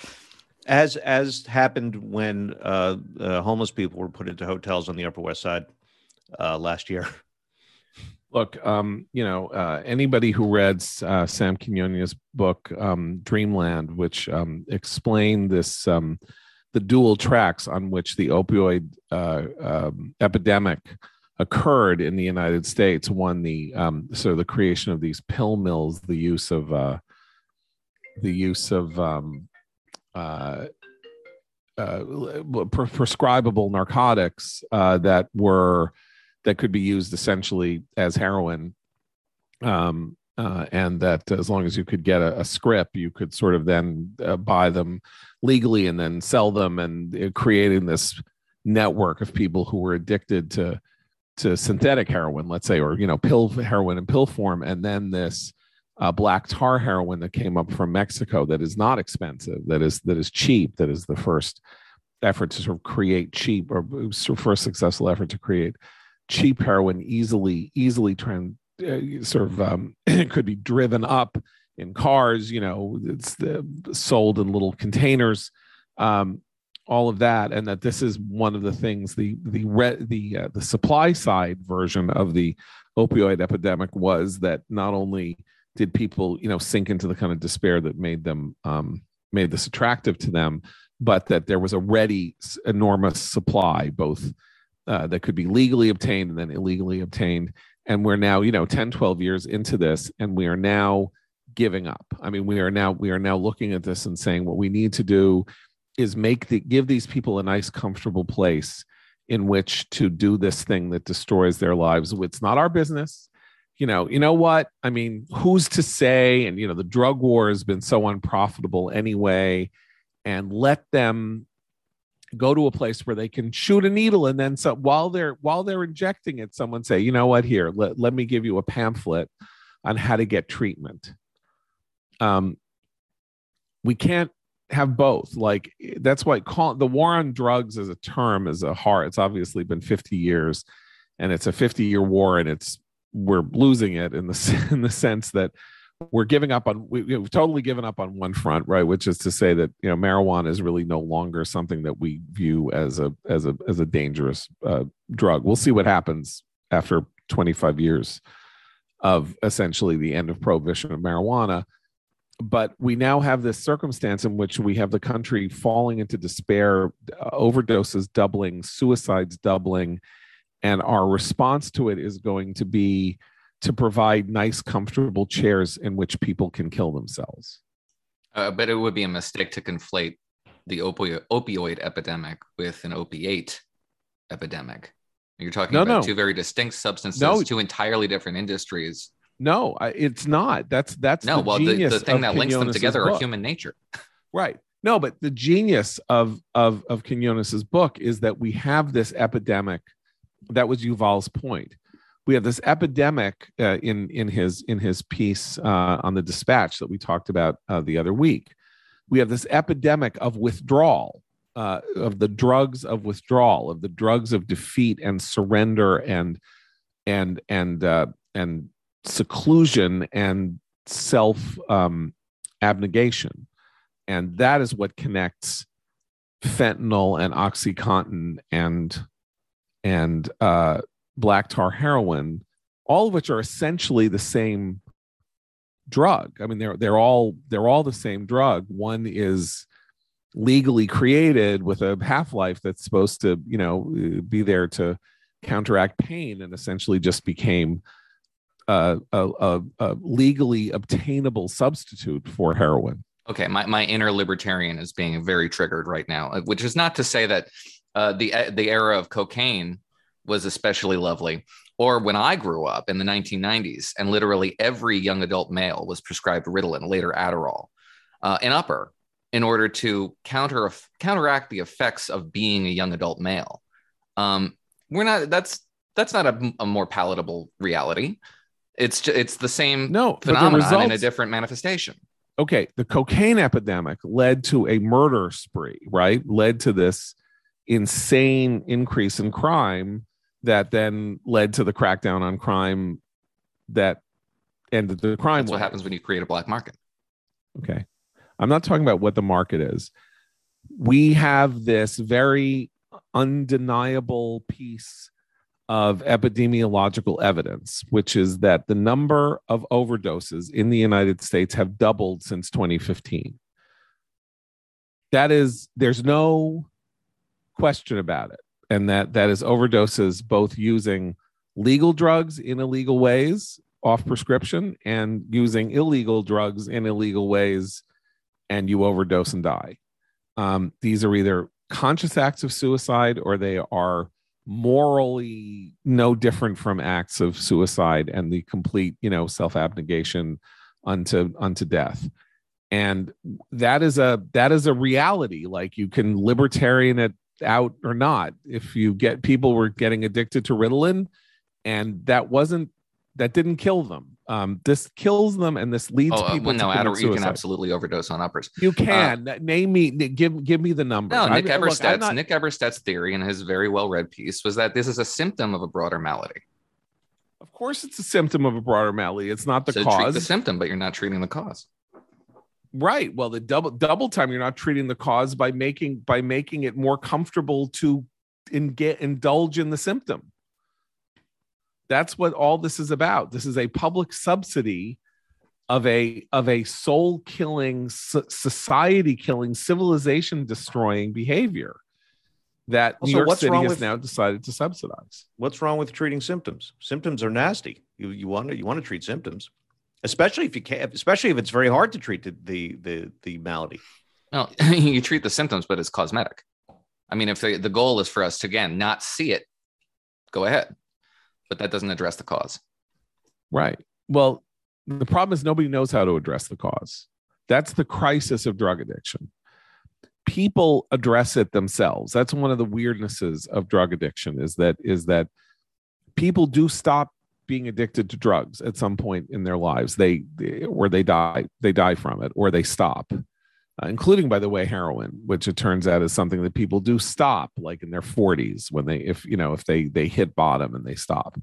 as as happened when uh, uh, homeless people were put into hotels on the Upper West Side uh, last year. Look, um, you know, uh, anybody who read uh, Sam Quinones's book um, Dreamland, which um, explained this, um, the dual tracks on which the opioid uh, um, epidemic occurred in the United States. One, the um, so the creation of these pill mills, the use of uh, the use of uh, uh, pre- prescribable narcotics that were that could be used essentially as heroin. Um, uh, and that as long as you could get a, a script, you could sort of then uh, buy them legally and then sell them, and uh, creating this network of people who were addicted to to synthetic heroin, let's say, or you know, pill heroin in pill form, and then this uh, black tar heroin that came up from Mexico that is not expensive, that is that is cheap, that is the first effort to sort of create cheap or first successful effort to create cheap heroin easily easily trend uh, sort of um, (clears throat) could be driven up in cars you know it's the, sold in little containers um, all of that and that this is one of the things the the re, the uh, the supply side version of the opioid epidemic was that not only did people you know sink into the kind of despair that made them um, made this attractive to them but that there was a ready enormous supply both uh, that could be legally obtained and then illegally obtained. And we're now, you know, 10, 12 years into this, and we are now giving up. I mean, we are now we are now looking at this and saying what we need to do is make the give these people a nice, comfortable place in which to do this thing that destroys their lives. It's not our business. You know, you know what? I mean, who's to say? And you know, the drug war has been so unprofitable anyway. And let them go to a place where they can shoot a needle and then so while they're while they're injecting it someone say you know what? Here let, let me give you a pamphlet on how to get treatment. Um we can't have both. Like that's why call the war on drugs as a term is a hard it's obviously been 50 years and it's a 50 year war and it's we're losing it in the (laughs) in the sense that we're giving up on we, have totally given up on one front right which is to say that you know marijuana is really no longer something that we view as a as a as a dangerous uh, drug we'll see what happens after 25 years of essentially the end of prohibition of marijuana. But we now have this circumstance in which we have the country falling into despair, overdoses doubling, suicides doubling, and our response to it is going to be to provide nice, comfortable chairs in which people can kill themselves. Uh, but it would be a mistake to conflate the opioid, opioid epidemic with an opiate epidemic. You're talking No, about no. two very distinct substances, No. two entirely different industries. No, it's not. That's that's No, the well, the, the thing that links them together are human nature. (laughs) Right. No, but the genius of of of Quinones's book is that we have this epidemic. That was Yuval's point. We have this epidemic uh, in in his in his piece uh, on the Dispatch that we talked about uh, the other week. We have this epidemic of withdrawal, uh, of the drugs of withdrawal, of the drugs of defeat and surrender and and and uh, and seclusion and self um, abnegation and that is what connects fentanyl and oxycontin and and uh, black tar heroin, all of which are essentially the same drug. I mean, they're they're all they're all the same drug. One is legally created with a half life that's supposed to you know uh, be there to counteract pain, and essentially just became uh, a, a, a legally obtainable substitute for heroin. Okay, my, my inner libertarian is being very triggered right now, uh, which is not to say that uh, the the era of cocaine was especially lovely, or when I grew up in the 1990s, and literally every young adult male was prescribed Ritalin, later Adderall, uh, and upper, in order to counter counteract the effects of being a young adult male. Um, we're not. That's that's not a, a more palatable reality. It's ju- it's the same No, phenomenon in a different manifestation. okay, the cocaine epidemic led to a murder spree, right? Led to this insane increase in crime that then led to the crackdown on crime that ended the crime. That's what happens when you create a black market. Okay. I'm not talking about what the market is. We have this very undeniable piece of epidemiological evidence, which is that the number of overdoses in the United States have doubled since 2015. That is, there's no question about it. And that that is overdoses both using legal drugs in illegal ways off prescription and using illegal drugs in illegal ways and you overdose and die. Um, these are either conscious acts of suicide or they are morally no different from acts of suicide and the complete, you know, self-abnegation unto unto death. And that is a that is a reality. Like you can libertarian it out or not. If you get people were getting addicted to Ritalin, and that wasn't that didn't kill them. Um, this kills them, and this leads Oh, uh, people well, no, Adder, you can absolutely overdose on uppers. You can name me. Give give me the number. No, Nick I- look, Eberstadt's not- Nick Eberstadt's theory in his very well read piece was that this is a symptom of a broader malady. Of course, it's a symptom of a broader malady. It's not the so cause. the symptom, but you're not treating the cause. Right. Well, the double double time you're not treating the cause by making by making it more comfortable to in, get indulge in the symptom. That's what all this is about. This is a public subsidy of a of a soul killing, society killing, civilization destroying behavior that Also, New York what's City wrong has with- now decided to subsidize. What's wrong with treating symptoms? Symptoms are nasty. You you want to you want to treat symptoms, especially if you can't, especially if it's very hard to treat the the the, the malady. No, (laughs) you treat the symptoms, but it's cosmetic. I mean, if the, the goal is for us to again not see it, go ahead. But that doesn't address the cause. Right. Well, the problem is nobody knows how to address the cause. That's the crisis of drug addiction. People address it themselves. That's one of the weirdnesses of drug addiction is that is that people do stop being addicted to drugs at some point in their lives. They, they they die, they die from it, or they stop. Uh, including, by the way, heroin, which it turns out is something that people do stop, like in their 40s, when they, if you know, if they they hit bottom and they stop.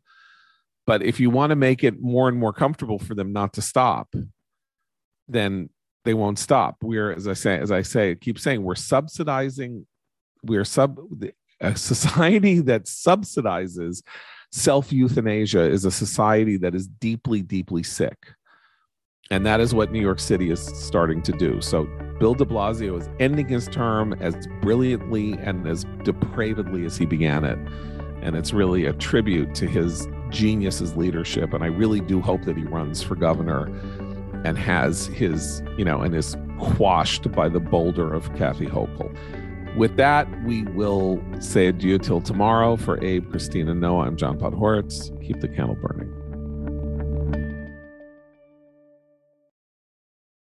But if you want to make it more and more comfortable for them not to stop, then they won't stop. We're, as I say, as I say, keep saying, we're subsidizing. We're sub a society (laughs) that subsidizes self euthanasia is a society that is deeply, deeply sick. And that is what New York City is starting to do. So Bill de Blasio is ending his term as brilliantly and as depravedly as he began it. And it's really a tribute to his genius leadership. And I really do hope that he runs for governor and has his, you know, and is quashed by the boulder of Kathy Hochul. With that, we will say adieu till tomorrow. For Abe, Christina, Noah, I'm John Podhoretz. Keep the candle burning.